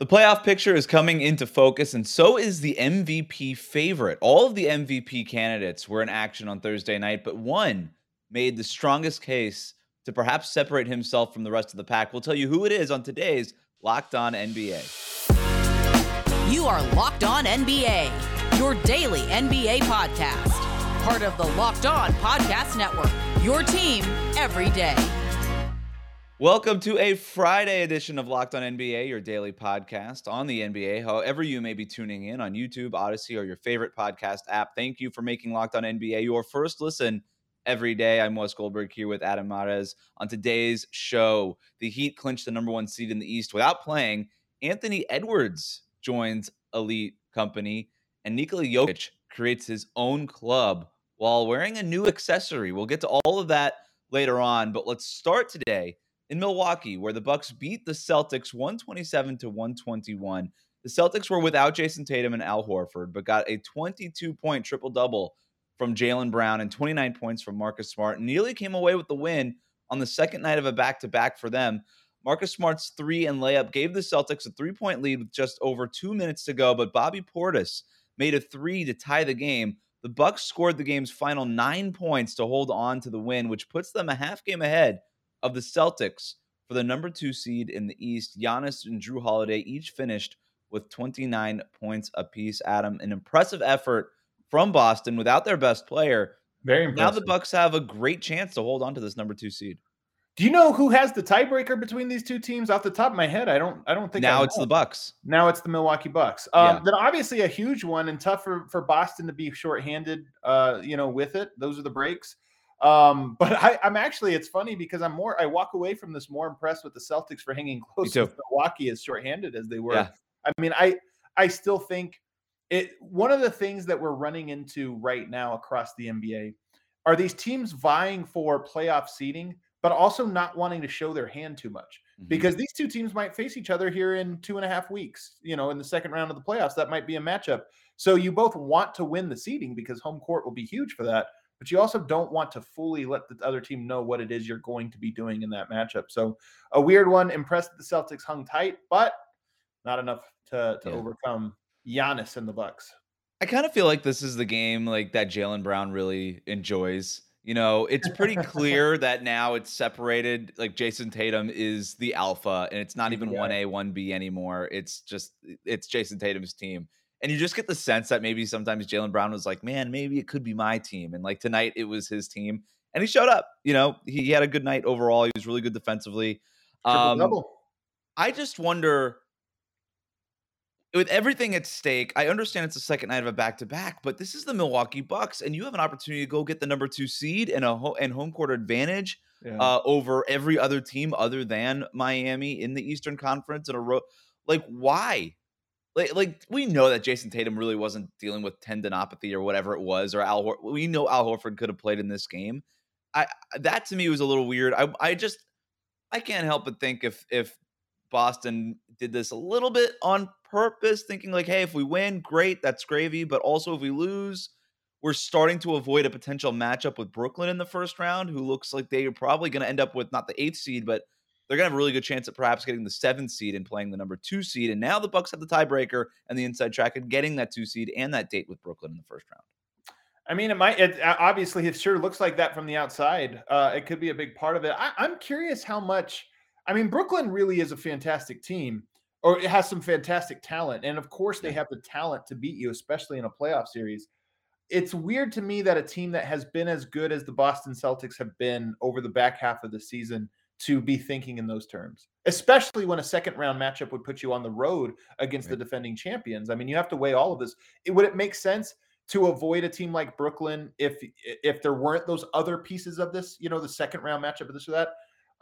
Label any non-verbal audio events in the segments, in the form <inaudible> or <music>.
The playoff picture is coming into focus, and so is the MVP favorite. All of the MVP candidates were in action on Thursday night, but one made the strongest case to perhaps separate himself from the rest of the pack. We'll tell you who it is on today's Locked On NBA. You are Locked On NBA, your daily NBA podcast. Part of the Locked On Podcast Network, your team every day. Welcome to a Friday edition of Locked On NBA, your daily podcast on the NBA. However, you may be tuning in on YouTube, Odyssey, or your favorite podcast app. Thank you for making Locked On NBA your first listen every day. I'm Wes Goldberg here with Adam Mares. On today's show, the Heat clinched the number one seed in the East without playing. Anthony Edwards joins elite company, and Nikola Jokic creates his own club while wearing a new accessory. We'll get to all of that later on, but let's start today in Milwaukee, where the Bucks beat the Celtics 127 to 121. The Celtics were without Jayson Tatum and Al Horford, but got a 22 point triple double from Jaylen Brown and 29 points from Marcus Smart. Nearly came away with the win on the second night of a back to back for them. Marcus Smart's three and layup gave the Celtics a three point lead with just over two minutes to go, but Bobby Portis made a three to tie the game. The Bucks scored the game's final nine points to hold on to the win, which puts them a half game ahead of the Celtics for the number two seed in the East. Giannis and Jrue Holiday each finished with 29 points apiece. Adam, an impressive effort from Boston without their best player. Very impressive. Now the Bucks have a great chance to hold on to this number two seed. Do you know who has the tiebreaker between these two teams? Off the top of my head, I don't. I don't think. Now it's the Bucks. Now it's the Milwaukee Bucks. Um, Yeah. Then obviously a huge one and tough for, for Boston to be shorthanded. Uh, you know, with it, those are the breaks. Um, <laughs> but I, I'm actually, it's funny because I'm more. I walk away from this more impressed with the Celtics for hanging <laughs> close with Milwaukee as shorthanded as they were. Yeah. I mean, I I still think it. One of the things that we're running into right now across the NBA are these teams vying for playoff seeding, but also not wanting to show their hand too much Mhm. because these two teams might face each other here in two and a half weeks. You know, in the second round of the playoffs, that might be a matchup. So you both want to win the seeding because home court will be huge for that, but you also don't want to fully let the other team know what it is you're going to be doing in that matchup. So a weird one. Impressed that the Celtics hung tight, but not enough to to Yeah. overcome Giannis and the Bucks. I kind of feel like this is the game like that Jaylen Brown really enjoys. You know, it's pretty clear <laughs> that now it's separated. Like Jayson Tatum is the alpha, and it's not even one A, one B anymore. It's just it's Jayson Tatum's team, and you just get the sense that maybe sometimes Jaylen Brown was like, "Man, maybe it could be my team," and like tonight it was his team, and he showed up. You know, he, he had a good night overall. He was really good defensively. Um, double. I just wonder with everything at stake, I understand it's the second night of a back to back, but this is the Milwaukee Bucks, and you have an opportunity to go get the number two seed and a ho- and home court advantage Yeah. uh, over every other team other than Miami in the Eastern Conference in a row. Like, why? Like, like we know that Jayson Tatum really wasn't dealing with tendinopathy or whatever it was, or Al. Hor- we know Al Horford could have played in this game. I that to me was a little weird. I I just I can't help but think if if Boston did this a little bit on purpose, thinking like, hey, if we win, great, that's gravy. But also if we lose, we're starting to avoid a potential matchup with Brooklyn in the first round, who looks like they are probably going to end up with not the eighth seed, but they're going to have a really good chance at perhaps getting the seventh seed and playing the number two seed. And now the Bucks have the tiebreaker and the inside track and getting that two seed and that date with Brooklyn in the first round. I mean, it might. It uh, obviously it sure looks like that from the outside. Uh, it could be a big part of it. I, I'm curious how much. I mean, Brooklyn really is a fantastic team, or it has some fantastic talent, and of course they have the talent to beat you, especially in a playoff series. It's weird to me that a team that has been as good as the Boston Celtics have been over the back half of the season to be thinking in those terms, especially when a second round matchup would put you on the road against the defending champions. I mean, you have to weigh all of this. It, would it make sense to avoid a team like Brooklyn if if there weren't those other pieces of this, you know, the second round matchup of this or that?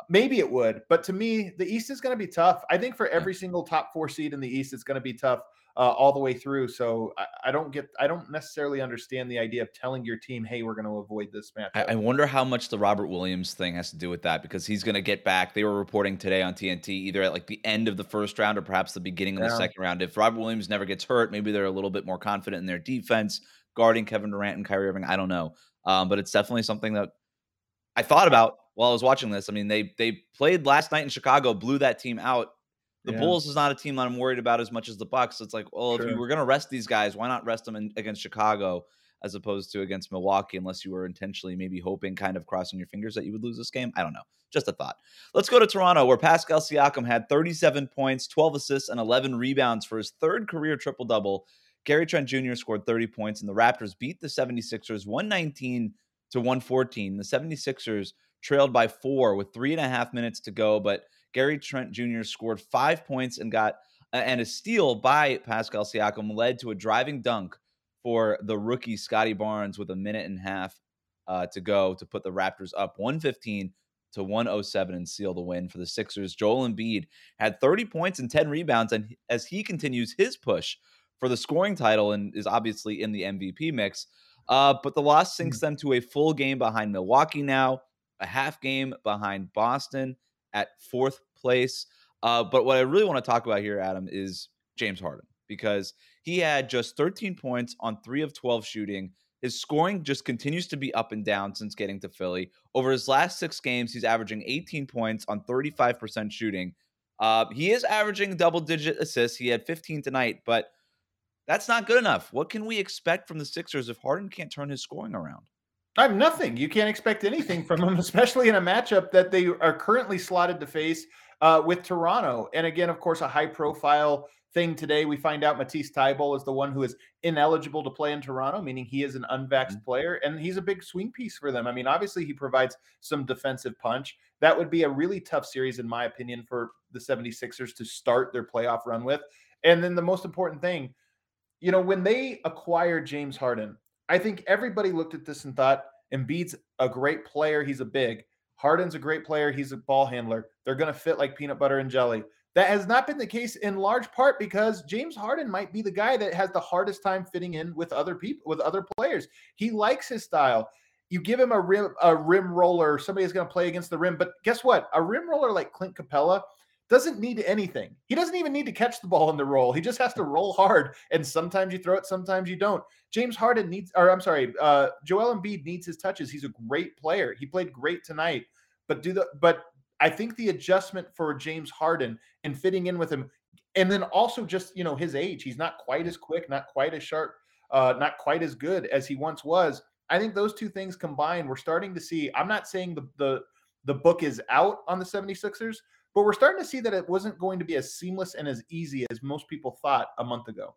Maybe it would, but to me, the East is going to be tough. I think for every single top four seed in the East, it's going to be tough uh, all the way through. So I, I don't get, I don't necessarily understand the idea of telling your team, "Hey, we're going to avoid this match." I, I wonder how much the Robert Williams thing has to do with that because he's going to get back. They were reporting today on TNT either at like the end of the first round or perhaps the beginning of the second round. If Robert Williams never gets hurt, maybe they're a little bit more confident in their defense guarding Kevin Durant and Kyrie Irving. I don't know, um, but it's definitely something that I thought about while I was watching this. I mean, they they played last night in Chicago, blew that team out. The Yeah. Bulls is not a team that I'm worried about as much as the Bucks. It's like, well, if you were going to rest these guys, why not rest them in, against Chicago as opposed to against Milwaukee? Unless you were intentionally maybe hoping, kind of crossing your fingers that you would lose this game. I don't know. Just a thought. Let's go to Toronto, where Pascal Siakam had 37 points, 12 assists, and 11 rebounds for his third career triple double. Gary Trent Jr. scored 30 points, and the Raptors beat the 76ers 119 to 114. The 76ers trailed by four with three and a half minutes to go, but Gary Trent Jr. scored five points and got and a steal by Pascal Siakam led to a driving dunk for the rookie Scottie Barnes with a minute and a half uh, to go to put the Raptors up 115 to 107 and seal the win for the Sixers. Joel Embiid had 30 points and 10 rebounds, and as he continues his push for the scoring title and is obviously in the MVP mix. Uh, but the loss sinks them to a full game behind Milwaukee now, a half game behind Boston at fourth place. Uh, but what I really want to talk about here, Adam, is James Harden because he had just 13 points on three of 12 shooting. His scoring just continues to be up and down since getting to Philly. Over his last six games, he's averaging 18 points on 35% shooting. Uh, he is averaging double digit assists. He had 15 tonight, but that's not good enough. What can we expect from the Sixers if Harden can't turn his scoring around? I'm nothing. You can't expect anything from them, <laughs> especially in a matchup that they are currently slotted to face uh, with Toronto. And again, of course, a high profile thing today. We find out Matisse Thybulle is the one who is ineligible to play in Toronto, meaning he is an unvaxxed Mhm. player, and he's a big swing piece for them. I mean, obviously, he provides some defensive punch. That would be a really tough series, in my opinion, for the 76ers to start their playoff run with. And then the most important thing, you know, when they acquired James Harden, I think everybody looked at this and thought Embiid's a great player. He's a big. Harden's a great player. He's a ball handler. They're going to fit like peanut butter and jelly. That has not been the case in large part because James Harden might be the guy that has the hardest time fitting in with other people, with other players. He likes his style. You give him a rim, a rim roller, somebody's going to play against the rim. But guess what? A rim roller like Clint Capela doesn't need anything. He doesn't even need to catch the ball in the roll. He just has to roll hard. And sometimes you throw it, sometimes you don't. James Harden needs, or I'm sorry, uh, Joel Embiid needs his touches. He's a great player. He played great tonight. But do the but I think the adjustment for James Harden and fitting in with him, and then also just you know his age, he's not quite as quick, not quite as sharp, uh, not quite as good as he once was. I think those two things combined, we're starting to see. I'm not saying the the the book is out on the 76ers, but we're starting to see that it wasn't going to be as seamless and as easy as most people thought a month ago.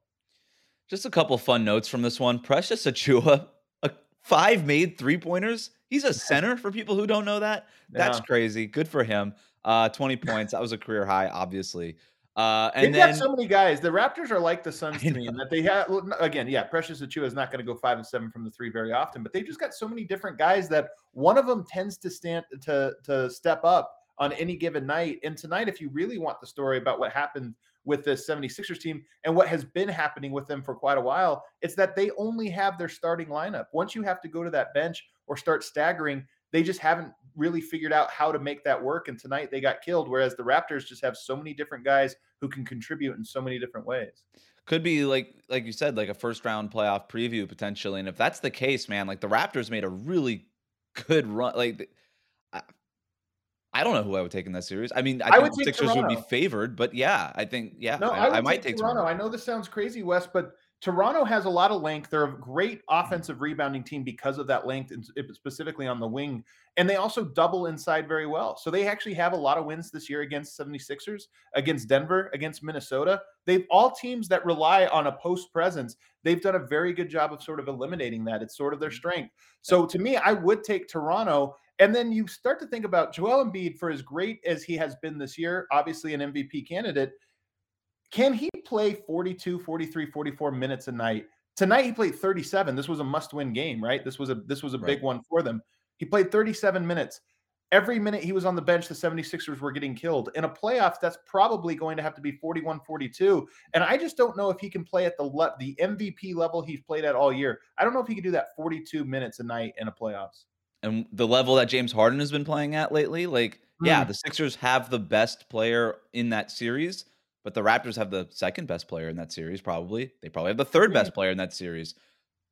Just a couple fun notes from this one. Precious Achiuwa, a five made three pointers. He's a center for people who don't know that. That's Yeah. crazy. Good for him. Uh, 20 points. That was a career high, obviously. Uh, They've then got so many guys. The Raptors are like the Suns to me, in that they have again, yeah. Precious Achiuwa is not going to go five and seven from the three very often, but they've just got so many different guys that one of them tends to stand to to step up on any given night. And tonight, if you really want the story about what happened with this 76ers team and what has been happening with them for quite a while, it's that they only have their starting lineup. Once you have to go to that bench or start staggering, they just haven't really figured out how to make that work. And tonight they got killed. Whereas the Raptors just have so many different guys who can contribute in so many different ways. could be like like you said, like a first round playoff preview potentially. And if that's the case, man, like the Raptors made a really good run. Like I don't know who I would take in that series. I mean, I, I think would the Sixers would be favored, but yeah, I think yeah, No, I, I, I might take take Toronto. Toronto. I know this sounds crazy, Wes, but Toronto has a lot of length. They're a great mm-hmm. offensive rebounding team because of that length, and specifically on the wing. And they also double inside very well. So they actually have a lot of wins this year against 76ers, against Denver, against Minnesota. They've all teams that rely on a post presence. They've done a very good job of sort of eliminating that. It's sort of their mm-hmm. strength. So to me, I would take Toronto. And then you start to think about Joel Embiid for as great as he has been this year, obviously an MVP candidate. Can he play 42, 43, 44 minutes a night? Tonight he played 37. This was a must-win game, right? This was a this was a Right. big one for them. He played 37 minutes. Every minute he was on the bench, the 76ers were getting killed. In a playoff, that's probably going to have to be 41 42. And I just don't know if he can play at the le- the MVP level he's played at all year. I don't know if he can do that 42 minutes a night in a playoffs. And the level that James Harden has been playing at lately, like, yeah, Mm. the Sixers have the best player in that series, but the Raptors have the second best player in that series, probably. They probably have the third Yeah. best player in that series.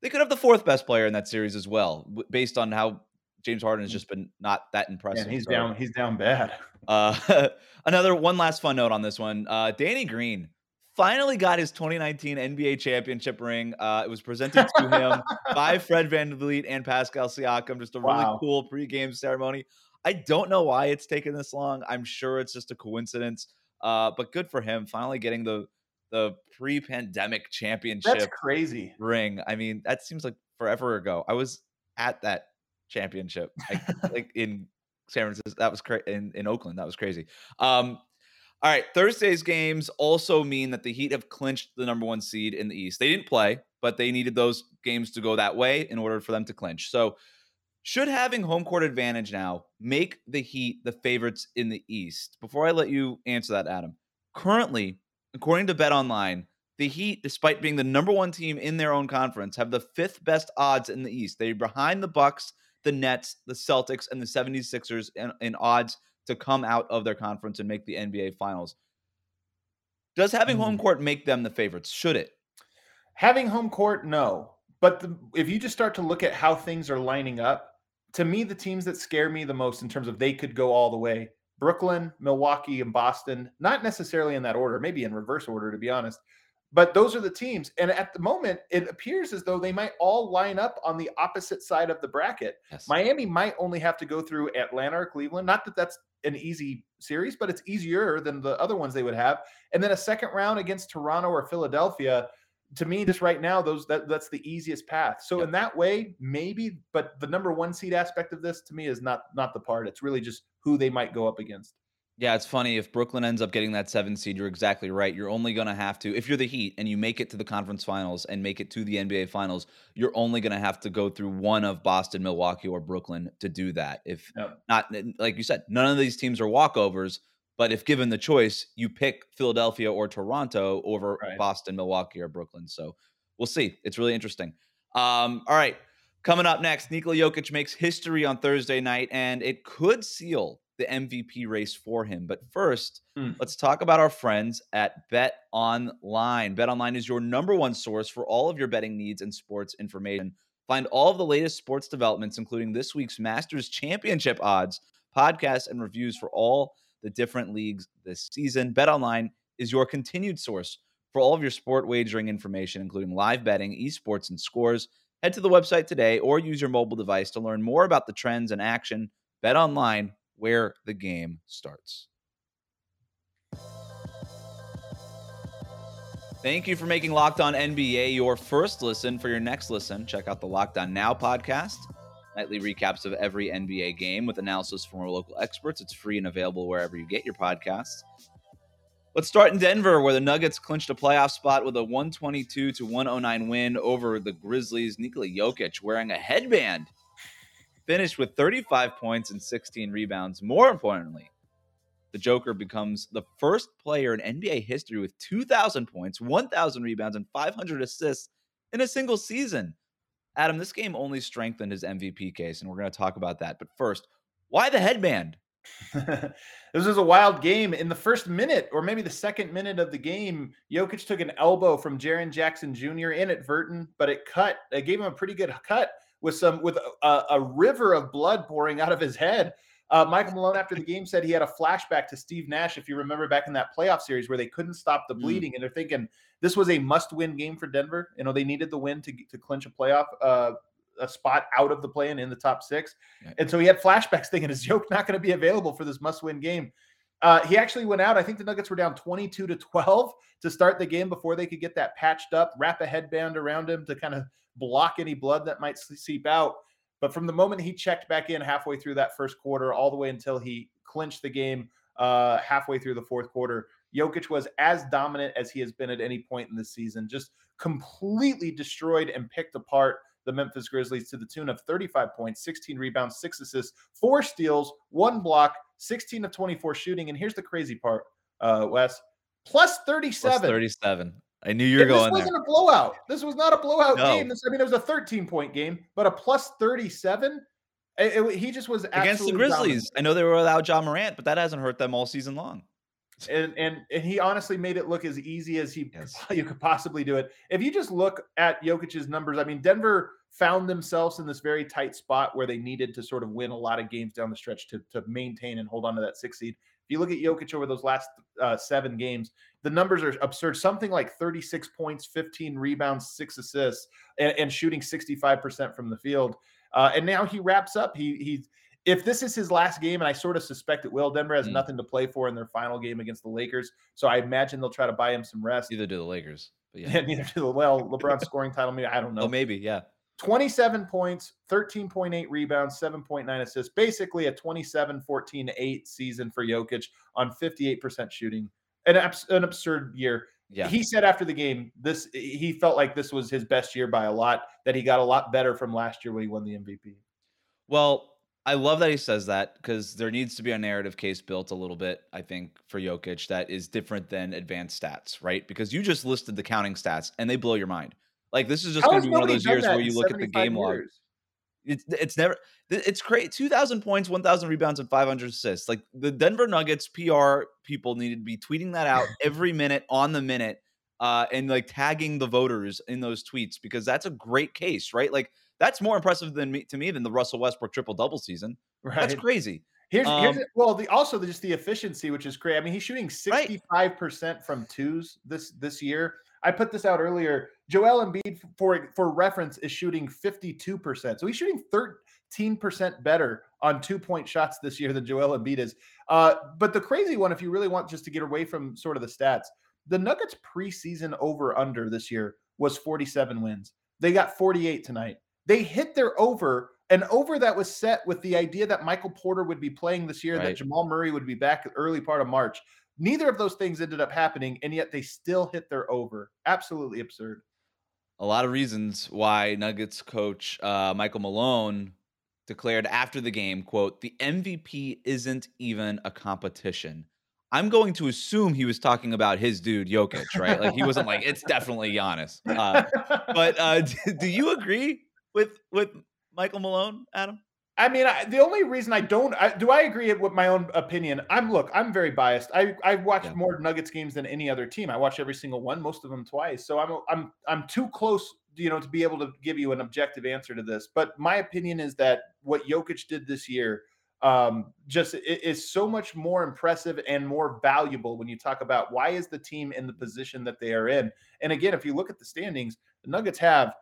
They could have the fourth best player in that series as well, based on how James Harden has just been not that impressive. And he's so, down. He's down bad. Uh, <laughs> another one last fun note on this one. Uh, Danny Green finally got his 2019 NBA championship ring. Uh, it was presented to him <laughs> by Fred VanVleet and Pascal Siakam. Just a really Wow. cool pregame ceremony. I don't know why it's taken this long. I'm sure it's just a coincidence. Uh, but good for him finally getting the the pre-pandemic championship That's crazy. ring. I mean, that seems like forever ago. I was at that championship, I, like in San Francisco. That was crazy. In, in Oakland, that was crazy. Um, all right, Thursday's games also mean that the Heat have clinched the number one seed in the East. They didn't play, but they needed those games to go that way in order for them to clinch. So, should having home court advantage now make the Heat the favorites in the East? Before I let you answer that, Adam, currently, according to BetOnline, the Heat, despite being the number one team in their own conference, have the fifth best odds in the East. They're behind the Bucks, the Nets, the Celtics, and the 76ers in, in odds to come out of their conference and make the NBA Finals. Does having home mm. court make them the favorites? Should it? Having home court, no. But the, if you just start to look at how things are lining up, to me, the teams that scare me the most in terms of they could go all the way Brooklyn, Milwaukee, and Boston, not necessarily in that order, maybe in reverse order, to be honest. But those are the teams. And at the moment, it appears as though they might all line up on the opposite side of the bracket. Yes. Miami might only have to go through Atlanta or Cleveland. Not that that's an easy series, but it's easier than the other ones they would have. And then a second round against Toronto or Philadelphia. To me, just right now, those that, that's the easiest path. So Yep. in that way, maybe, but the number one seed aspect of this to me is not not the part. It's really just who they might go up against. Yeah, it's funny. If Brooklyn ends up getting that seven seed, you're exactly right. You're only going to have to, if you're the Heat and you make it to the conference finals and make it to the NBA finals, you're only going to have to go through one of Boston, Milwaukee, or Brooklyn to do that. If not, like you said, none of these teams are walkovers. But if given the choice, you pick Philadelphia or Toronto over Right. Boston, Milwaukee, or Brooklyn. So we'll see. It's really interesting. Um, all right. Coming up next, Nikola Jokic makes history on Thursday night, and it could seal the MVP race for him. But first, Hmm. let's talk about our friends at Bet Online. BetOnline is your number one source for all of your betting needs and sports information. Find all of the latest sports developments, including this week's Masters Championship odds, podcasts, and reviews for all the different leagues this season. BetOnline is your continued source for all of your sport wagering information, including live betting, esports, and scores. Head to the website today or use your mobile device to learn more about the trends and action. BetOnline, where the game starts. Thank you for making Locked On NBA your first listen. For your next listen, check out the Locked On Now podcast. Nightly recaps of every NBA game with analysis from our local experts. It's free and available wherever you get your podcasts. Let's start in Denver, where the Nuggets clinched a playoff spot with a 122 to 109 win over the Grizzlies. Nikola Jokic wearing a headband finished with 35 points and 16 rebounds. More importantly, the Joker becomes the first player in NBA history with 2,000 points, 1,000 rebounds, and 500 assists in a single season. Adam, this game only strengthened his MVP case, and we're going to talk about that. But first, why the headband? <laughs> this was a wild game. In the first minute, or maybe the second minute of the game, Jokic took an elbow from Jaren Jackson Jr. inadvertent, but it cut. It gave him a pretty good cut with some with a, a river of blood pouring out of his head. Uh, Michael Malone, after the game, said he had a flashback to Steve Nash, if you remember back in that playoff series where they couldn't stop the Mm. bleeding, and they're thinking this was a must-win game for Denver. You know, they needed the win to to clinch a playoff. Uh, a spot out of the play and in the top six. Yeah. And so he had flashbacks thinking, is Joke not going to be available for this must win game? Uh, he actually went out. I think the Nuggets were down 22 to 12 to start the game before they could get that patched up, wrap a headband around him to kind of block any blood that might seep out. But from the moment he checked back in halfway through that first quarter, all the way until he clinched the game uh, halfway through the fourth quarter, Jokic was as dominant as he has been at any point in this season. Just completely destroyed and picked apart the Memphis Grizzlies to the tune of 35 points, 16 rebounds, six assists, four steals, one block, 16 of 24 shooting. And here's the crazy part, uh, Wes, plus 37. Plus 37. I knew you were And going there. This wasn't a blowout. This was not a blowout No. game. This, I mean, it was a 13 point game, but a plus 37. It- it- he just was Against the Grizzlies. dominant. I know they were without Ja Morant, but that hasn't hurt them all season long. and and and he honestly made it look as easy as he <laughs> Yes. you could possibly do it. If you just look at Jokic's numbers, I mean, Denver found themselves in this very tight spot where they needed to sort of win a lot of games down the stretch to, to maintain and hold on to that six seed. If you look at Jokic over those last uh, seven games, the numbers are absurd. Something like 36 points, 15 rebounds, six assists, and, and shooting 65% from the field. Uh, and now he wraps up. He he. If this is his last game, and I sort of suspect it will, Denver has Mm. nothing to play for in their final game against the Lakers. So I imagine they'll try to buy him some rest. Neither do the Lakers. But yeah. Yeah, <laughs> neither do the well LeBron <laughs> scoring title. Maybe I don't know. Oh, maybe. Yeah. 27 points, 13.8 rebounds, 7.9 assists. Basically a 27 14 8 season for Jokic on 58% shooting. An, abs- an absurd year. Yeah. He said after the game, this he felt like this was his best year by a lot, that he got a lot better from last year when he won the MVP. Well, I love that he says that because there needs to be a narrative case built a little bit, I think, for Jokic that is different than advanced stats, right? Because you just listed the counting stats and they blow your mind. Like this is just How gonna be one of those years where you look at the 75 game log. It's it's never it's great. Two thousand points, one thousand rebounds, and five hundred assists. Like the Denver Nuggets PR people needed to be tweeting that out <laughs> every minute on the minute, uh, and like tagging the voters in those tweets because that's a great case, right? Like that's more impressive than me to me than the Russell Westbrook triple double season. Right. That's crazy. Here's, here's Um, well, the also the, just the efficiency, which is great. I mean, he's shooting 65% from twos this this year. I put this out earlier. Joel Embiid, for for reference, is shooting 52%. So he's shooting 13% better on two point shots this year than Joel Embiid is. Uh, but the crazy one, if you really want just to get away from sort of the stats, the Nuggets preseason over under this year was 47 wins. They got 48 tonight. They hit their over, an over that was set with the idea that Michael Porter would be playing this year, that Jamal Murray would be back early part of March. Neither of those things ended up happening, and yet they still hit their over. Absolutely absurd. a lot of reasons why Nuggets coach uh, Michael Malone declared after the game, "quote The MVP isn't even a competition." I'm going to assume he was talking about his dude Jokic, right? Like he wasn't like it's definitely Giannis. Uh, but uh, <laughs> do, do you agree with with Michael Malone, Adam? I mean, I, the only reason I don't I, do I agree with my own opinion. I'm look, I'm very biased. I I've watched Yeah. more Nuggets games than any other team. I watch every single one, most of them twice. So I'm I'm I'm too close, you know, to be able to give you an objective answer to this. But my opinion is that what Jokic did this year um just i- is so much more impressive and more valuable when you talk about why is the team in the position that they are in. And again, if you look at the standings, the Nuggets have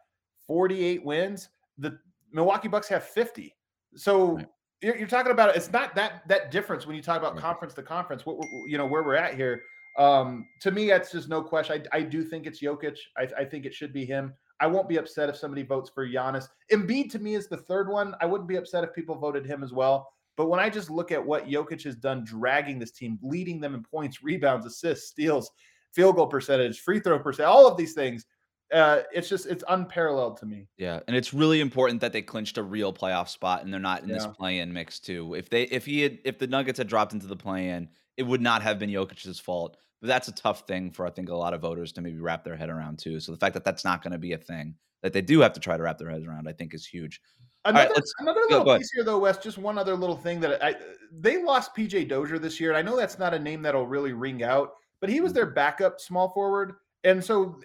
48 wins. The Milwaukee Bucks have 50. So Right. you're, you're talking about it's not that that difference when you talk about Right. conference to conference. What you know where we're at here. Um, to me, that's just no question. I, I do think it's Jokic. I, I think it should be him. I won't be upset if somebody votes for Giannis. Embiid to me is the third one. I wouldn't be upset if people voted him as well. But when I just look at what Jokic has done, dragging this team, leading them in points, rebounds, assists, steals, field goal percentage, free throw percent, all of these things, uh, it's just it's unparalleled to me. Yeah, and it's really important that they clinched a real playoff spot and they're not in this play-in mix too. If they if he had if the Nuggets had dropped into the play-in, it would not have been Jokic's fault. But that's a tough thing for I think a lot of voters to maybe wrap their head around too. So the fact that that's not going to be a thing that they do have to try to wrap their heads around, I think, is huge. All right, Another, another go- little go ahead. piece here, though, Wes. Just one other little thing that I they lost PJ Dozier this year. And I know that's not a name that'll really ring out, but he Mm. was their backup small forward, and so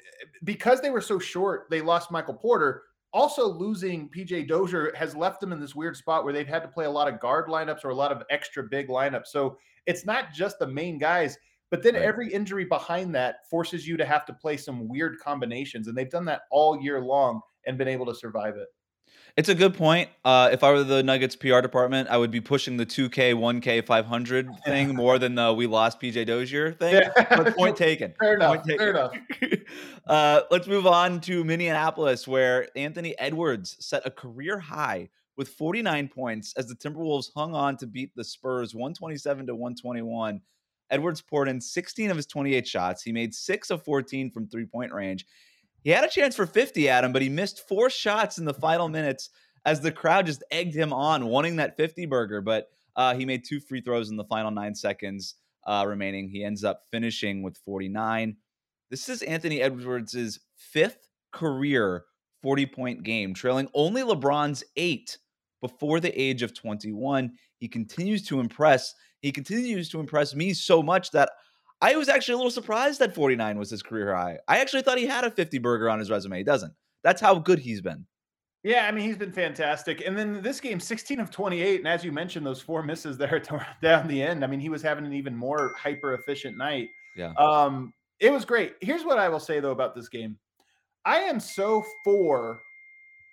because they were so short, they lost Michael Porter. Also, losing PJ Dozier has left them in this weird spot where they've had to play a lot of guard lineups or a lot of extra big lineups. So it's not just the main guys, but then Right. every injury behind that forces you to have to play some weird combinations, and they've done that all year long and been able to survive it. It's a good point. Uh, if I were the Nuggets PR department, I would be pushing the 2K, 1K, 500 thing more than the we lost PJ Dozier thing. But point <laughs> taken. Fair enough. Point Fair enough. <laughs> uh, let's move on to Minneapolis, where Anthony Edwards set a career high with 49 points as the Timberwolves hung on to beat the Spurs 127 to 121. Edwards poured in 16 of his 28 shots. He made six of 14 from three point range. He had a chance for 50, Adam, but he missed four shots in the final minutes as the crowd just egged him on, wanting that 50 burger. But uh, he made two free throws in the final nine seconds uh, remaining. He ends up finishing with 49. This is Anthony Edwards' fifth career 40 point game, trailing only LeBron's eight before the age of 21. He continues to impress. He continues to impress me so much that I was actually a little surprised that 49 was his career high. I actually thought he had a 50 burger on his resume. He doesn't. That's how good he's been. Yeah, I mean he's been fantastic. And then this game, 16 of 28, and as you mentioned, those four misses there <laughs> down the end. I mean, he was having an even more hyper efficient night. Yeah. Um, it was great. Here's what I will say though about this game. I am so for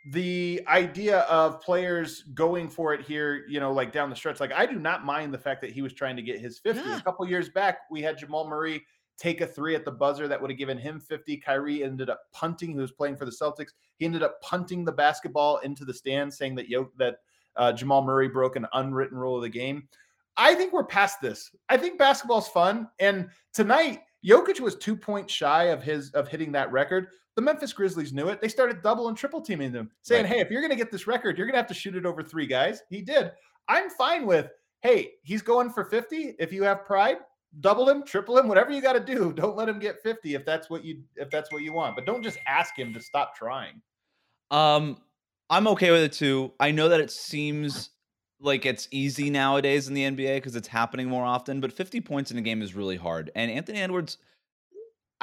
the idea of players going for it here, you know, like down the stretch. Like I do not mind the fact that he was trying to get his 50. Yeah. A couple years back, we had Jamal Murray take a three at the buzzer that would have given him 50. Kyrie ended up punting. He was playing for the Celtics. He ended up punting the basketball into the stands, saying that Yo- that uh, Jamal Murray broke an unwritten rule of the game. I think we're past this. I think basketball's fun, and tonight Jokic was two points shy of his of hitting that record. The Memphis Grizzlies knew it. They started double and triple teaming them, saying, right. "Hey, if you're going to get this record, you're going to have to shoot it over three guys." He did. I'm fine with, "Hey, he's going for 50. If you have pride, double him, triple him, whatever you got to do. <laughs> Don't let him get 50 if that's what you if that's what you want. But don't just ask him to stop trying." Um, I'm okay with it too. I know that it seems like it's easy nowadays in the NBA because it's happening more often, but 50 points in a game is really hard. And Anthony Edwards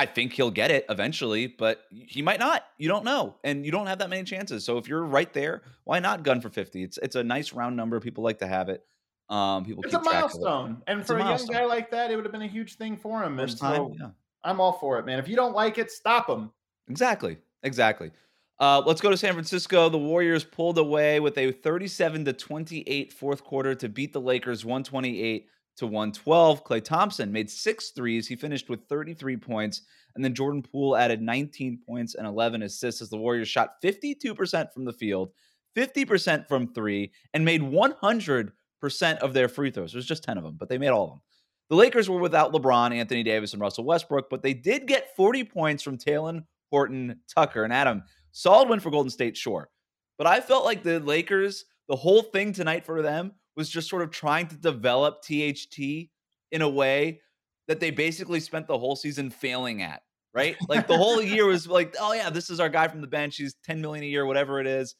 I think he'll get it eventually, but he might not. You don't know, and you don't have that many chances. So if you're right there, why not gun for fifty? It's it's a nice round number. People like to have it. Um, people it's a milestone, and it's for a, a young guy like that, it would have been a huge thing for him. First and time, so yeah. I'm all for it, man. If you don't like it, stop him. Exactly, exactly. Uh, let's go to San Francisco. The Warriors pulled away with a 37 to 28 fourth quarter to beat the Lakers 128 to 112. Klay Thompson made six threes. He finished with 33 points. And then Jordan Poole added 19 points and 11 assists as the Warriors shot 52% from the field, 50% from three, and made 100% of their free throws. There's just 10 of them, but they made all of them. The Lakers were without LeBron, Anthony Davis, and Russell Westbrook, but they did get 40 points from Talen Horton Tucker. And Adam, solid win for Golden State, sure. But I felt like the Lakers, the whole thing tonight for them was just sort of trying to develop THT in a way that they basically spent the whole season failing at, right? Like the whole year was like, oh yeah, this is our guy from the bench. He's 10 million a year, whatever it is,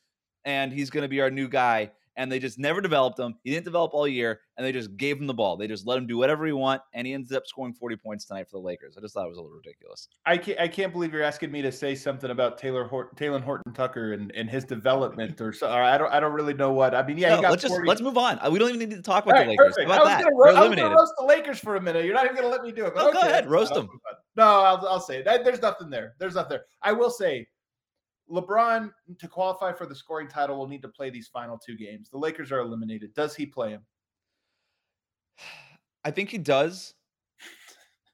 and he's going to be our new guy and they just never developed him. He didn't develop all year, and they just gave him the ball. They just let him do whatever he want, and he ended up scoring 40 points tonight for the Lakers. I just thought it was a little ridiculous. I can't, I can't believe you're asking me to say something about Taylor Hort- Talen Horton Tucker and, and his development, or so. Or I don't I don't really know what. I mean, yeah, no, let's 40. just let's move on. Uh, we don't even need to talk about right, the Lakers. Perfect. How about I was that? Ro- I was roast the Lakers for a minute. You're not even going to let me do it. But oh, okay, go ahead, roast them. No, I'll, I'll say it. There's nothing there. There's nothing there. I will say LeBron to qualify for the scoring title will need to play these final two games. The Lakers are eliminated. Does he play him? I think he does.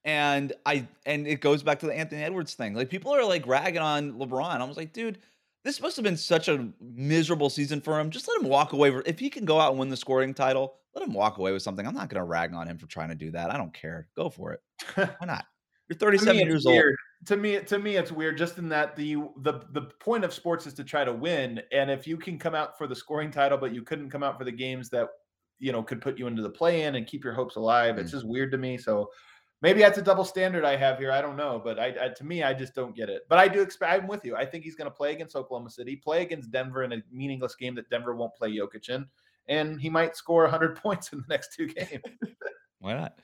And I and it goes back to the Anthony Edwards thing. Like people are like ragging on LeBron. I was like, dude, this must have been such a miserable season for him. Just let him walk away. If he can go out and win the scoring title, let him walk away with something. I'm not going to rag on him for trying to do that. I don't care. Go for it. <laughs> Why not? You're 37 years weird. To me to me it's weird just in that the the the point of sports is to try to win. And if you can come out for the scoring title but you couldn't come out for the games that you know could put you into the play in and keep your hopes alive mm. it's just weird to me. So maybe that's a double standard i have here. I don't know. But I, I to me i just don't get it. But i do expect i'm with you. I think he's going to play against oklahoma city play against denver in a meaningless game that denver won't play Jokic in. And he might score 100 <laughs> points in the next two games. Why not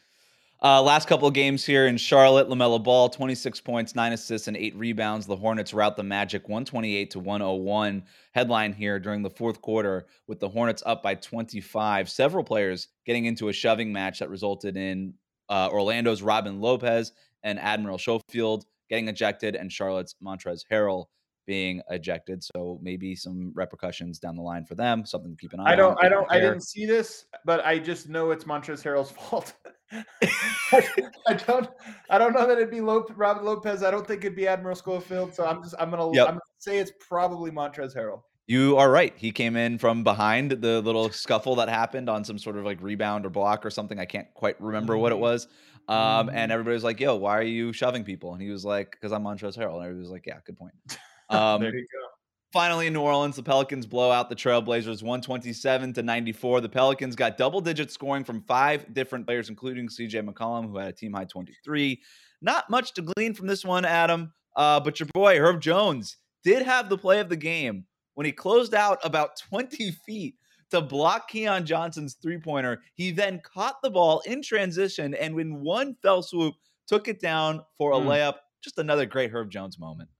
uh, last couple of games here in Charlotte, LaMelo Ball, 26 points, nine assists, and eight rebounds. The Hornets rout the Magic 128 to 101. Headline here during the fourth quarter with the Hornets up by 25. Several players getting into a shoving match that resulted in uh, Orlando's Robin Lopez and Admiral Schofield getting ejected, and Charlotte's Montrezl Harrell being ejected. So maybe some repercussions down the line for them. Something to keep an eye I don't, on. I don't, I didn't see this, but I just know it's Montrezl Harrell's fault. <laughs> I don't, I don't know that it'd be Lop- Robin Lopez. I don't think it'd be Admiral Schofield. So I'm just, I'm gonna, yep. I'm gonna say it's probably Montrezl Harrell. You are right. He came in from behind the little scuffle that happened on some sort of like rebound or block or something. I can't quite remember what it mm-hmm. was. Um, and mm-hmm. everybody was like, "Yo, why are you shoving people?" And he was like, "Because I'm Montrezl Harrell." And everybody was like, "Yeah, good point." <laughs> Um, there you go. Finally, in New Orleans, the Pelicans blow out the Trailblazers 127 to 94. The Pelicans got double digit scoring from five different players, including CJ McCollum, who had a team high 23. Not much to glean from this one, Adam, uh, but your boy, Herb Jones, did have the play of the game when he closed out about 20 feet to block Keon Johnson's three pointer. He then caught the ball in transition and, in one fell swoop, took it down for a mm. layup. Just another great Herb Jones moment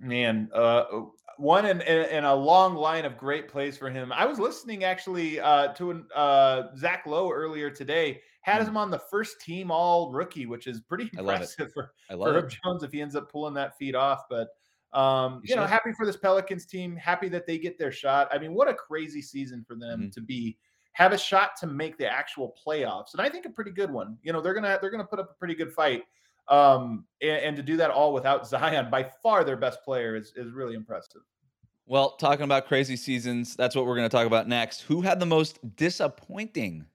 man, uh, one in, in, in, a long line of great plays for him. I was listening actually uh, to an, uh, Zach Lowe earlier today. Had mm. him on the first team all rookie, which is pretty impressive <laughs> for, for Herb Jones if he ends up pulling that feed off. But um, you, you know, happy for this Pelicans team. Happy that they get their shot. I mean, what a crazy season for them mm-hmm. to be have a shot to make the actual playoffs, and I think a pretty good one. You know, they're gonna they're gonna put up a pretty good fight. Um, and, and to do that all without <laughs> Zion, by far their best player, is is really impressive. Well, talking about crazy seasons, that's what we're going to talk about next. Who had the most disappointing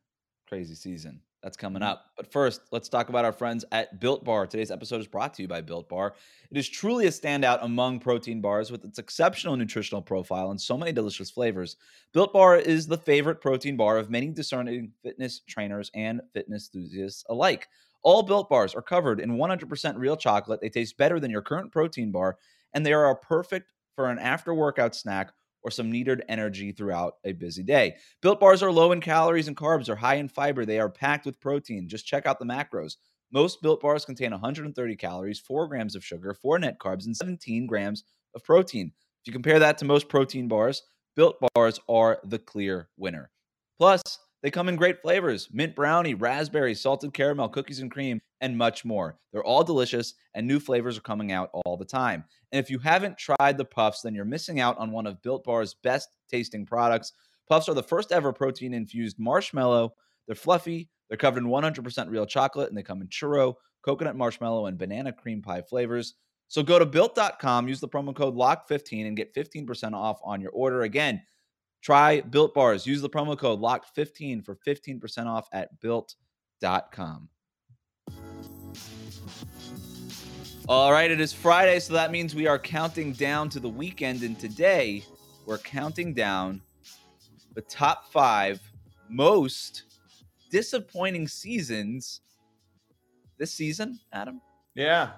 crazy season? That's coming mm-hmm. up. But first, let's talk about our friends at Built Bar. Today's episode is brought to you by Built Bar. It is truly a standout among protein bars with its exceptional nutritional profile and so many delicious flavors. Built Bar is the favorite protein bar of many discerning fitness trainers and fitness enthusiasts alike. All built bars are covered in 100% real chocolate. They taste better than your current protein bar, and they are perfect for an after workout snack or some needed energy throughout a busy day. Built bars are low in calories and carbs, are high in fiber, they are packed with protein. Just check out the macros. Most built bars contain 130 calories, 4 grams of sugar, 4 net carbs, and 17 grams of protein. If you compare that to most protein bars, built bars are the clear winner. Plus, they come in great flavors mint brownie, raspberry, salted caramel, cookies and cream, and much more. They're all delicious, and new flavors are coming out all the time. And if you haven't tried the puffs, then you're missing out on one of Built Bar's best tasting products. Puffs are the first ever protein infused marshmallow. They're fluffy, they're covered in 100% real chocolate, and they come in churro, coconut marshmallow, and banana cream pie flavors. So go to built.com, use the promo code LOCK15 and get 15% off on your order. Again, Try Built Bars. Use the promo code LOCKED15 for 15% off at built.com. All right, it is Friday, so that means we are counting down to the weekend. And today, we're counting down the top five most disappointing seasons this season, Adam. Yeah,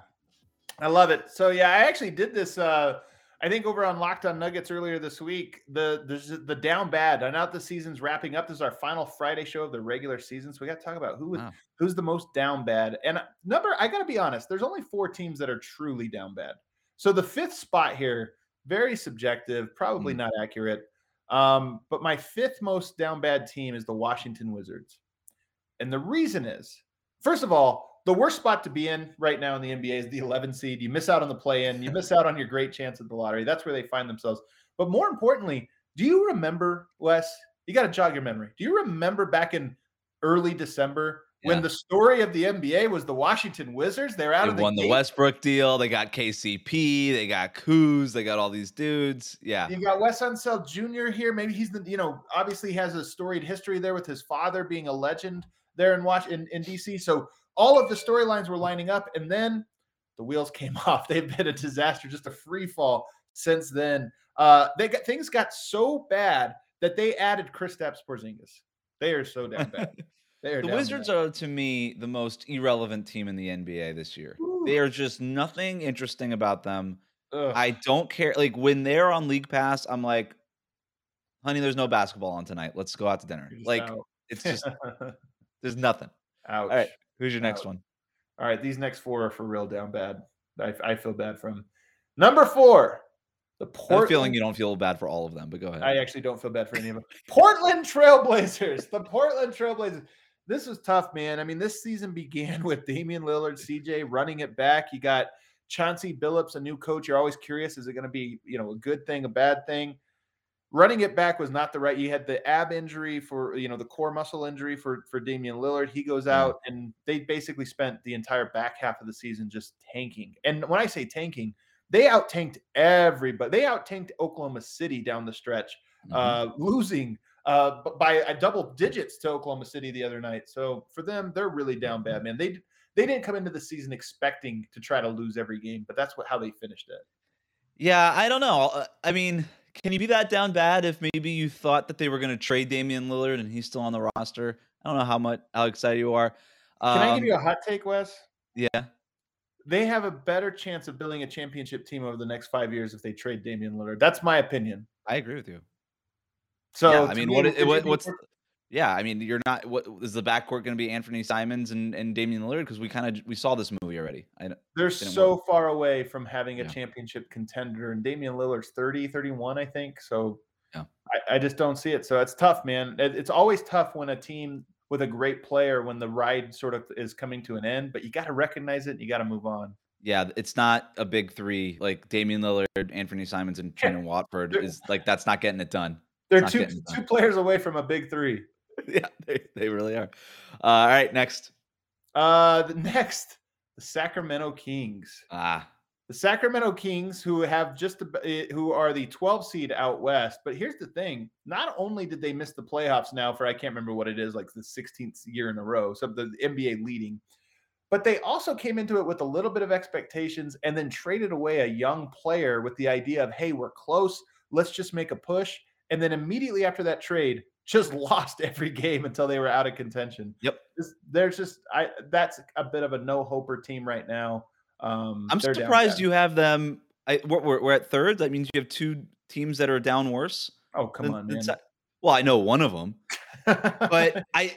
I love it. So, yeah, I actually did this. Uh, I think over on Locked On Nuggets earlier this week, the the, the down bad. I know the season's wrapping up. This is our final Friday show of the regular season, so we got to talk about who wow. who's the most down bad. And number, I got to be honest, there's only four teams that are truly down bad. So the fifth spot here, very subjective, probably mm. not accurate. Um, but my fifth most down bad team is the Washington Wizards, and the reason is, first of all, the worst spot to be in right now in the NBA is the 11 seed. You miss out on the play in, you miss out on your great chance at the lottery. That's where they find themselves. But more importantly, do you remember, Wes? You got to jog your memory. Do you remember back in early December yeah. when the story of the NBA was the Washington Wizards? They're out they of the won gate. the Westbrook deal. They got KCP. They got Kuz. They got all these dudes. Yeah. You got Wes Unseld Jr. here. Maybe he's the, you know, obviously has a storied history there with his father being a legend there in Watch in, in DC. So all of the storylines were lining up, and then the wheels <laughs> came off. They've been a disaster, just a free fall since then. Uh, they got things got so bad that they added Kristaps Porzingis. They are so damn bad. <laughs> They are the Wizards bad. are to me the most irrelevant team in the NBA this year. Ooh. They are just nothing interesting about them. Ugh. I don't care. Like when they're on League Pass, I'm like, honey, there's no basketball on tonight. Let's go out to dinner. Like out. it's just <laughs> there's nothing. Ouch. All right. Who's your next uh, one? All right, these next four are for real down bad. I, I feel bad from number four. The Portland. I'm feeling you don't feel bad for all of them, but go ahead. I actually don't feel bad for any of them. Portland Trailblazers. The Portland Trailblazers. This was tough, man. I mean, this season began <laughs> with Damian Lillard, CJ running it back. You got Chauncey Billups, a new coach. You're always curious: is it going to be, you know, a good thing, a bad thing? Running it back was not the right. You had the ab injury for you know the core muscle injury for for Damian Lillard. He goes out, and they basically spent the entire back half of the season just tanking. And when I say tanking, they out tanked everybody. They out tanked Oklahoma City down the stretch, mm-hmm. uh, losing uh, by a double digits to Oklahoma City the other night. So for them, they're really down bad, man. They they didn't come into the season expecting to try to lose every game, but that's what how they finished it. Yeah, I don't know. Uh, I mean, can you be that down bad if maybe you thought that they were going to trade Damian Lillard and he's still on the roster? I don't know how much how excited you are. Um, Can I give you a um, hot take, Wes? Yeah. They have a better chance of building a championship team over the next five years if they trade Damian Lillard. That's my opinion. I agree with you. So yeah, I mean, what, what what's Yeah, I mean, you're not. What is the backcourt going to be? Anthony Simons and, and Damian Lillard because we kind of we saw this movie already. I, They're so far away from having a yeah. championship contender, and Damian Lillard's 30, 31, I think. So yeah. I, I, just don't see it. So it's tough, man. It, it's always tough when a team with a great player when the ride sort of is coming to an end, but you got to recognize it and you got to move on. Yeah, it's not a big three like Damian Lillard, Anthony Simons, and Trendon Watford is like that's not getting it done. They're two two players away from a big three. <laughs> yeah, they, they really are. Uh, all right, next. Uh, the <laughs> next, the Sacramento Kings. Ah, the Sacramento Kings, who have just eh, who are the 12 seed out west. But here's the thing: not only did they miss the playoffs now for I can't remember what it is, like the 16th year in a row, so the NBA leading, but they also came into it with a little bit of expectations and then traded away a young player with the idea of, hey, we're close, let's just make a push. And then immediately after that trade, just <laughs> lost every game until they were out of contention. Yep. There's just I that's a bit of a no hoper team right now. Um, I'm surprised you have them. I, we're, we're at third. That means you have two teams that are down worse. Oh come on, man. Well, I know one of them, <laughs> but I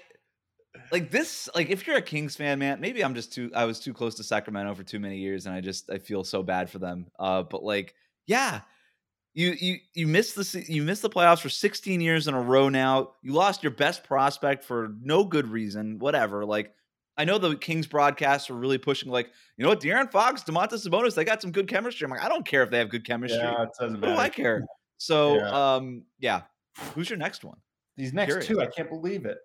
like this. Like, if you're a Kings fan, man, maybe I'm just too. I was too close to Sacramento for too many years, and I just I feel so bad for them. Uh, but like, yeah, you you you missed the you missed the playoffs for 16 years in a row now. You lost your best prospect for no good reason, whatever. Like I know the Kings broadcasts are really pushing, like, you know what, De'Aaron Fox, Domantas Sabonis, they got some good chemistry. I'm like, I don't care if they have good chemistry. Yeah, it doesn't matter. do I care? So, yeah. um, yeah. Who's your next one? These next Curious. two, I can't believe it.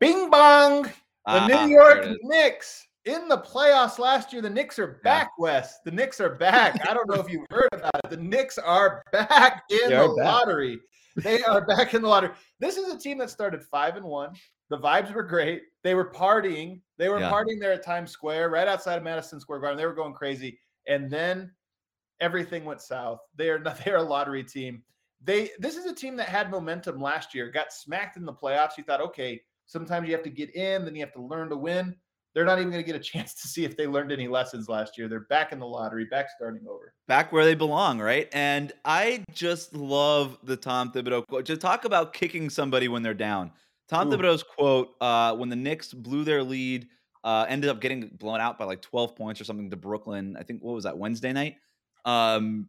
Bing bong, the uh, New York Knicks in the playoffs last year. The Knicks are back, yeah. Wes. The Knicks are back. I don't know if you've heard about it. The Knicks are back <laughs> in they the lottery. They are back in the lottery. This is a team that started five and one. The vibes were great. They were partying. They were yeah. partying there at Times Square, right outside of Madison Square Garden. They were going crazy. And then everything went south. They are not, <laughs> they're a lottery team. They this is a team that had momentum last year, got smacked in the playoffs. You thought, okay, sometimes you have to get in, then you have to learn to win. They're not even going to get a chance to see if they learned any lessons last year. They're back in the lottery, back starting over. Back where they belong, right? And I just love the Tom Thibodeau quote. To talk about kicking somebody when they're down. Tom Ooh. Thibodeau's quote uh, when the Knicks blew their lead, uh, ended up getting blown out by like 12 points or something to Brooklyn. I think what was that Wednesday night? Um,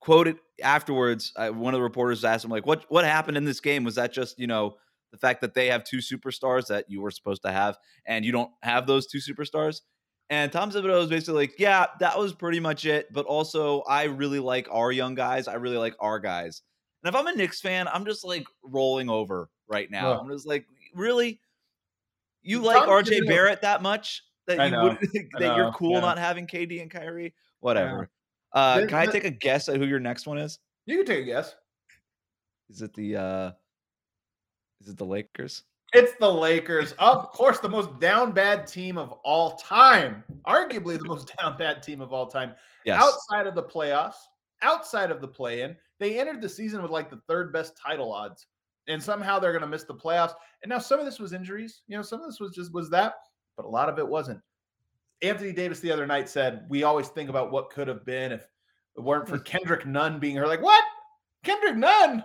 quoted afterwards. Uh, one of the reporters asked him like, "What what happened in this game? Was that just you know the fact that they have two superstars that you were supposed to have, and you don't have those two superstars?" And Tom Thibodeau was basically like, "Yeah, that was pretty much it. But also, I really like our young guys. I really like our guys." And if I'm a Knicks fan, I'm just like rolling over right now. I'm just like, really? You like RJ Barrett that much that you would <laughs> that you're cool yeah. not having KD and Kyrie? Whatever. Yeah. Uh, can I take a guess at who your next one is? You can take a guess. Is it the uh is it the Lakers? It's the Lakers. Of course, the most down bad team of all time. Arguably the most <laughs> down bad team of all time. Yes. Outside of the playoffs, outside of the play in, they entered the season with like the third best title odds and somehow they're going to miss the playoffs. And now some of this was injuries, you know, some of this was just was that, but a lot of it wasn't. Anthony Davis the other night said, "We always think about what could have been if it weren't for mm. Kendrick Nunn being here." Like, what? Kendrick Nunn?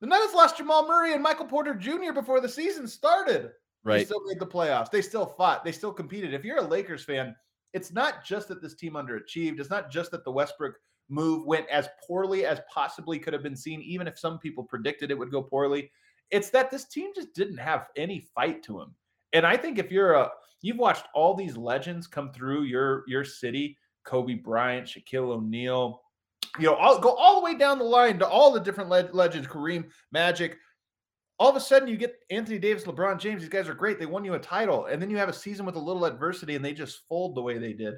The Nuggets lost Jamal Murray and Michael Porter Jr. before the season started. Right. They still made the playoffs. They still fought. They still competed. If you're a Lakers fan, it's not just that this team underachieved. It's not just that the Westbrook move went as poorly as possibly could have been seen, even if some people predicted it would go poorly. It's that this team just didn't have any fight to them. And I think if you're a you've watched all these legends come through your your city, Kobe Bryant, Shaquille O'Neal, you know, I'll go all the way down the line to all the different le- legends, Kareem, Magic. All of a sudden, you get Anthony Davis, LeBron James. These guys are great. They won you a title, and then you have a season with a little adversity, and they just fold the way they did.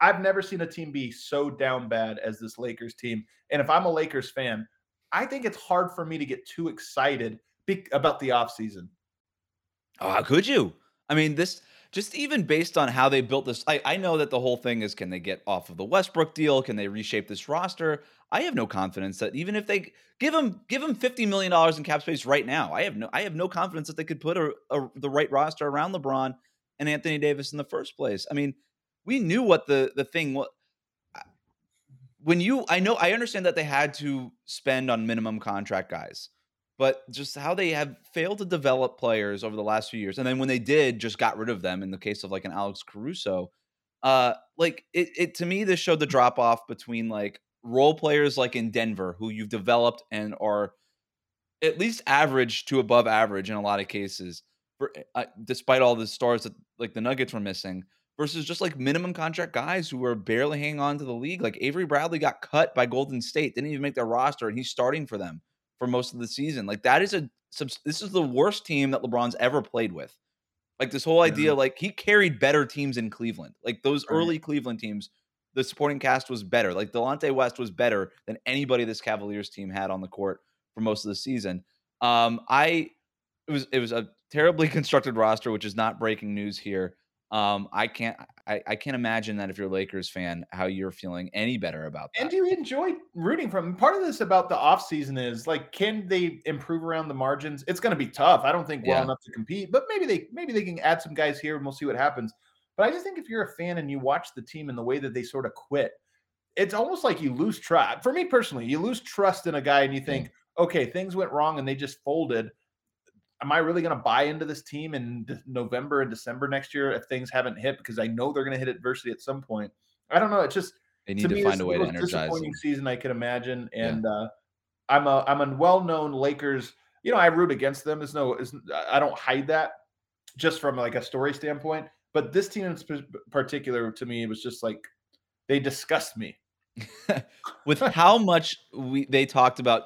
I've never seen a team be so down bad as this Lakers team. And if I'm a Lakers fan, I think it's hard for me to get too excited be- about the offseason. Oh, how could you? I mean, this just even based on how they built this. I, I know that the whole thing is can they get off of the Westbrook deal? Can they reshape this roster? I have no confidence that even if they give them give them fifty million dollars in cap space right now, I have no I have no confidence that they could put a, a, the right roster around LeBron and Anthony Davis in the first place. I mean, we knew what the the thing was when you I know I understand that they had to spend on minimum contract guys. But just how they have failed to develop players over the last few years. And then when they did, just got rid of them in the case of like an Alex Caruso. Uh, like it, it to me, this showed the drop off between like role players like in Denver, who you've developed and are at least average to above average in a lot of cases, for, uh, despite all the stars that like the Nuggets were missing, versus just like minimum contract guys who were barely hanging on to the league. Like Avery Bradley got cut by Golden State, didn't even make their roster, and he's starting for them for most of the season. Like that is a this is the worst team that LeBron's ever played with. Like this whole idea, mm-hmm. like he carried better teams in Cleveland. Like those right. early Cleveland teams, the supporting cast was better. Like Delonte West was better than anybody this Cavaliers team had on the court for most of the season. Um, I it was it was a terribly <laughs> constructed roster, which is not breaking news here. Um, I can't I, I can't imagine that if you're a Lakers fan, how you're feeling any better about that. And do you enjoy rooting from part of this about the offseason is like, can they improve around the margins? It's gonna be tough. I don't think well yeah. enough to compete, but maybe they maybe they can add some guys here and we'll see what happens. But I just think if you're a fan and you watch the team and the way that they sort of quit, it's almost like you lose trust. For me personally, you lose trust in a guy and you think, okay, things went wrong and they just folded. Am I really going to buy into this team in November and December next year if things haven't hit? Because I know they're going to hit adversity at some point. I don't know. It's just they need to, to find a way to energize. Disappointing them. season I can imagine, and yeah. uh, I'm a I'm a well known Lakers. You know, I root against them. There's no, I don't hide that just from like a story standpoint. But this team in particular, to me, it was just like they disgust me. <laughs> With how much we they talked about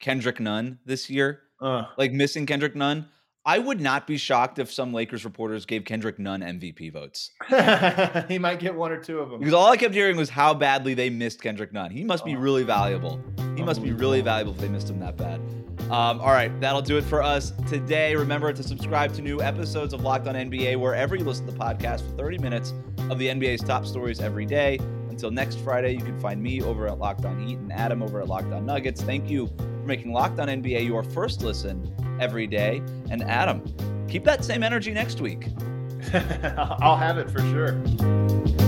Kendrick Nunn this year, uh, like missing Kendrick Nunn. I would not be shocked if some Lakers reporters gave Kendrick Nunn MVP votes. <laughs> he might get one or two of them. Because all I kept hearing was how badly they missed Kendrick Nunn. He must be oh. really valuable. He must be really valuable if they missed him that bad. Um, all right, that'll do it for us today. Remember to subscribe to new episodes of Locked On NBA wherever you listen to the podcast for 30 minutes of the NBA's top stories every day. Until next Friday, you can find me over at Locked On Heat and Adam over at Locked On Nuggets. Thank you making Locked On NBA your first listen every day. And Adam, keep that same energy next week. <laughs> I'll have it for sure.